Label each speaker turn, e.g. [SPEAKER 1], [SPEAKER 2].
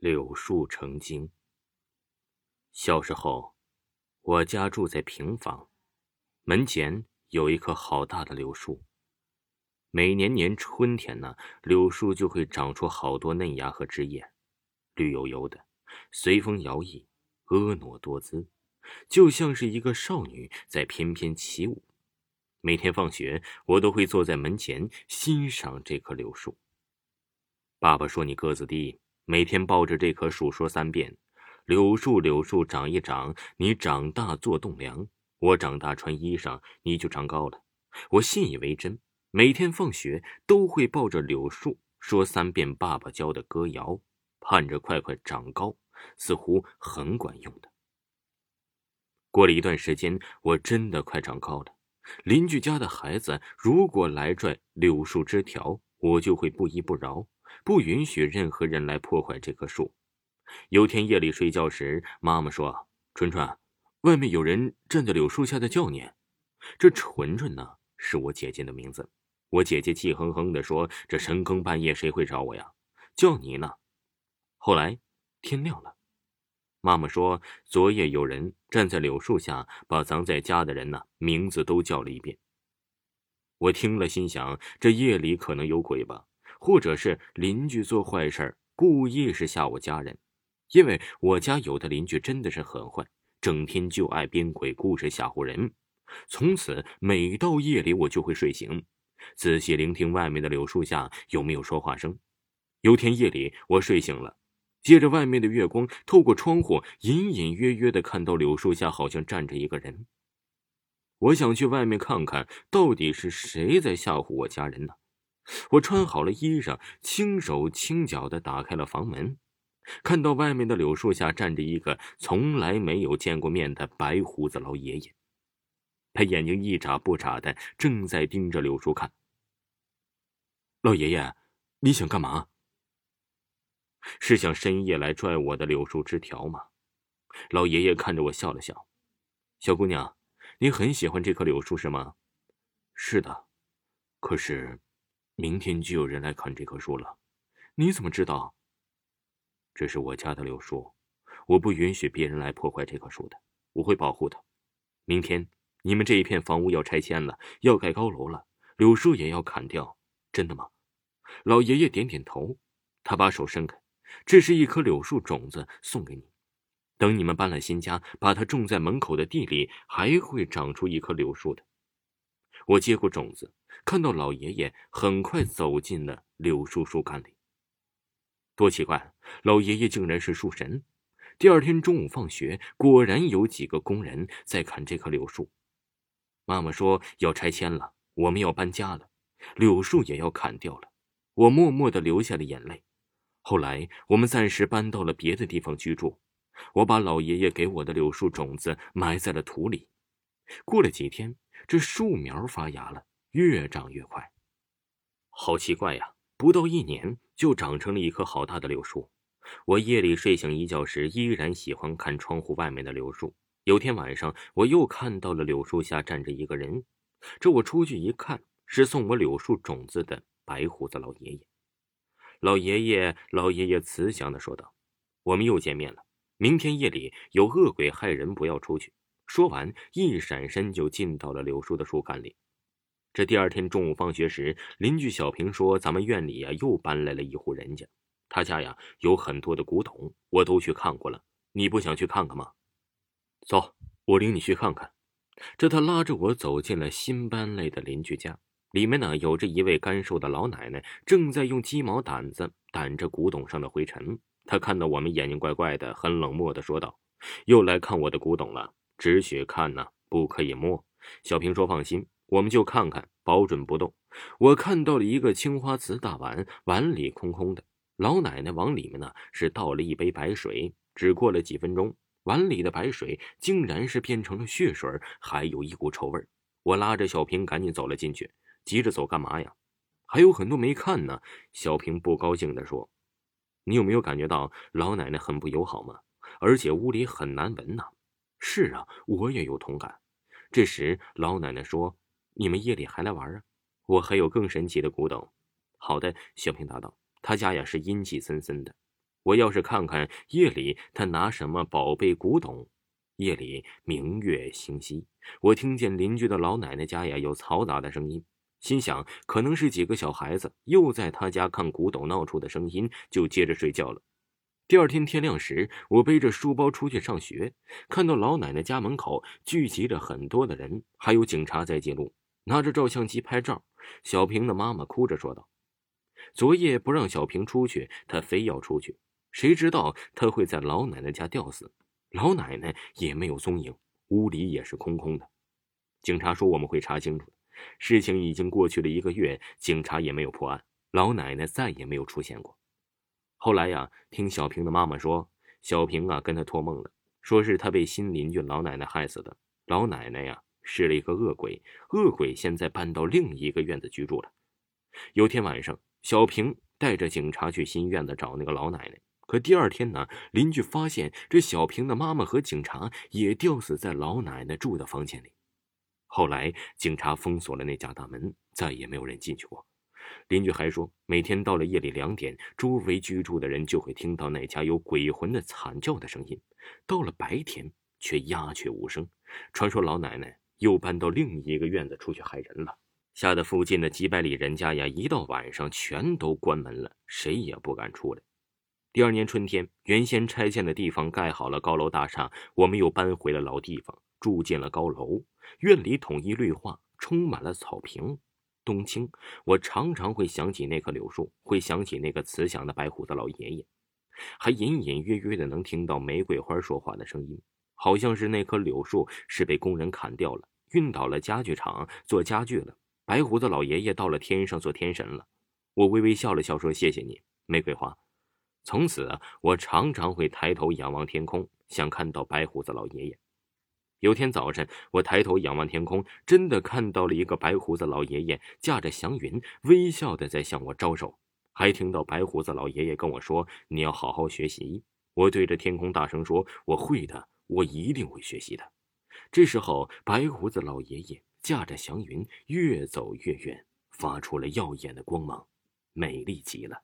[SPEAKER 1] 柳树成精。小时候，我家住在平房，门前有一棵好大的柳树。每年年春天呢，柳树就会长出好多嫩芽和枝叶，绿油油的，随风摇曳，婀娜多姿，就像是一个少女在翩翩起舞。每天放学，我都会坐在门前欣赏这棵柳树。爸爸说：“你个子低。”每天抱着这棵树说三遍：“柳树，柳树长一长，你长大做栋梁；我长大穿衣裳，你就长高了。”我信以为真，每天放学都会抱着柳树说三遍爸爸教的歌谣，盼着快快长高，似乎很管用的。过了一段时间，我真的快长高了。邻居家的孩子如果来拽柳树枝条，我就会不依不饶。不允许任何人来破坏这棵树。有天夜里睡觉时，妈妈说：“纯纯，外面有人站在柳树下的叫你。”这纯纯呢，是我姐姐的名字。我姐姐气哼哼地说：“这深更半夜谁会找我呀？叫你呢。”后来天亮了，妈妈说：“昨夜有人站在柳树下，把咱在家的人呢名字都叫了一遍。”我听了，心想：这夜里可能有鬼吧。或者是邻居做坏事故意是吓我家人，因为我家有的邻居真的是很坏，整天就爱编鬼故事吓唬人。从此每到夜里，我就会睡醒，仔细聆听外面的柳树下有没有说话声。有天夜里，我睡醒了，借着外面的月光，透过窗户，隐隐约约的看到柳树下好像站着一个人。我想去外面看看，到底是谁在吓唬我家人呢？我穿好了衣裳，轻手轻脚的打开了房门，看到外面的柳树下站着一个从来没有见过面的白胡子老爷爷，他眼睛一眨不眨的，正在盯着柳树看。老爷爷，你想干嘛？是想深夜来拽我的柳树枝条吗？老爷爷看着我笑了笑：“小姑娘，你很喜欢这棵柳树是吗？”“是的，可是……”明天就有人来砍这棵树了，你怎么知道？这是我家的柳树，我不允许别人来破坏这棵树的，我会保护它。明天你们这一片房屋要拆迁了，要盖高楼了，柳树也要砍掉，真的吗？老爷爷点点头，他把手伸开，这是一棵柳树种子，送给你。等你们搬了新家，把它种在门口的地里，还会长出一棵柳树的。我接过种子，看到老爷爷很快走进了柳树树干里。多奇怪，老爷爷竟然是树神！第二天中午放学，果然有几个工人在砍这棵柳树。妈妈说要拆迁了，我们要搬家了，柳树也要砍掉了。我默默的流下了眼泪。后来我们暂时搬到了别的地方居住。我把老爷爷给我的柳树种子埋在了土里。过了几天。这树苗发芽了，越长越快。好奇怪呀！不到一年就长成了一棵好大的柳树。我夜里睡醒一觉时，依然喜欢看窗户外面的柳树。有天晚上，我又看到了柳树下站着一个人。这我出去一看，是送我柳树种子的白胡子老爷爷。老爷爷，老爷爷慈祥的说道：“我们又见面了。明天夜里有恶鬼害人，不要出去。”说完，一闪身就进到了柳树的树干里。这第二天中午放学时，邻居小平说：“咱们院里呀，又搬来了一户人家，他家呀有很多的古董，我都去看过了。你不想去看看吗？”走，我领你去看看。这他拉着我走进了新搬来的邻居家，里面呢有着一位干瘦的老奶奶，正在用鸡毛掸子掸着古董上的灰尘。他看到我们，眼睛怪怪的，很冷漠的说道：“又来看我的古董了。”只许看呢，不可以摸。小平说：“放心，我们就看看，保准不动。”我看到了一个青花瓷大碗，碗里空空的。老奶奶往里面呢是倒了一杯白水。只过了几分钟，碗里的白水竟然是变成了血水，还有一股臭味。我拉着小平赶紧走了进去。急着走干嘛呀？还有很多没看呢。小平不高兴地说：“你有没有感觉到老奶奶很不友好吗？而且屋里很难闻呢。”是啊，我也有同感。这时，老奶奶说：“你们夜里还来玩啊？我还有更神奇的古董。”好的，小平答道：“他家呀是阴气森森的。”我要是看看夜里他拿什么宝贝古董。夜里明月星稀，我听见邻居的老奶奶家呀有嘈杂的声音，心想可能是几个小孩子又在他家看古董闹出的声音，就接着睡觉了。第二天天亮时，我背着书包出去上学，看到老奶奶家门口聚集着很多的人，还有警察在记录，拿着照相机拍照。小平的妈妈哭着说道：“昨夜不让小平出去，他非要出去，谁知道他会在老奶奶家吊死。老奶奶也没有踪影，屋里也是空空的。警察说我们会查清楚的。事情已经过去了一个月，警察也没有破案，老奶奶再也没有出现过。后来呀，听小平的妈妈说，小平啊跟他托梦了，说是他被新邻居老奶奶害死的。老奶奶呀。”是了一个恶鬼，恶鬼现在搬到另一个院子居住了。有天晚上，小平带着警察去新院子找那个老奶奶。可第二天呢，邻居发现这小平的妈妈和警察也吊死在老奶奶住的房间里。后来警察封锁了那家大门，再也没有人进去过。邻居还说，每天到了夜里两点，周围居住的人就会听到那家有鬼魂的惨叫的声音；到了白天，却鸦雀无声。传说老奶奶。又搬到另一个院子出去害人了，吓得附近的几百里人家呀，一到晚上全都关门了，谁也不敢出来。第二年春天，原先拆迁的地方盖好了高楼大厦，我们又搬回了老地方，住进了高楼。院里统一绿化，充满了草坪。冬青，我常常会想起那棵柳树，会想起那个慈祥的白胡子老爷爷，还隐隐约约的能听到玫瑰花说话的声音，好像是那棵柳树是被工人砍掉了。运到了家具厂做家具了。白胡子老爷爷到了天上做天神了。我微微笑了笑，说：“谢谢你，玫瑰花。”从此，我常常会抬头仰望天空，想看到白胡子老爷爷。有天早晨，我抬头仰望天空，真的看到了一个白胡子老爷爷驾着祥云，微笑的在向我招手。还听到白胡子老爷爷跟我说：“你要好好学习。”我对着天空大声说：“我会的，我一定会学习的。”这时候，白胡子老爷爷驾着祥云越走越远，发出了耀眼的光芒，美丽极了。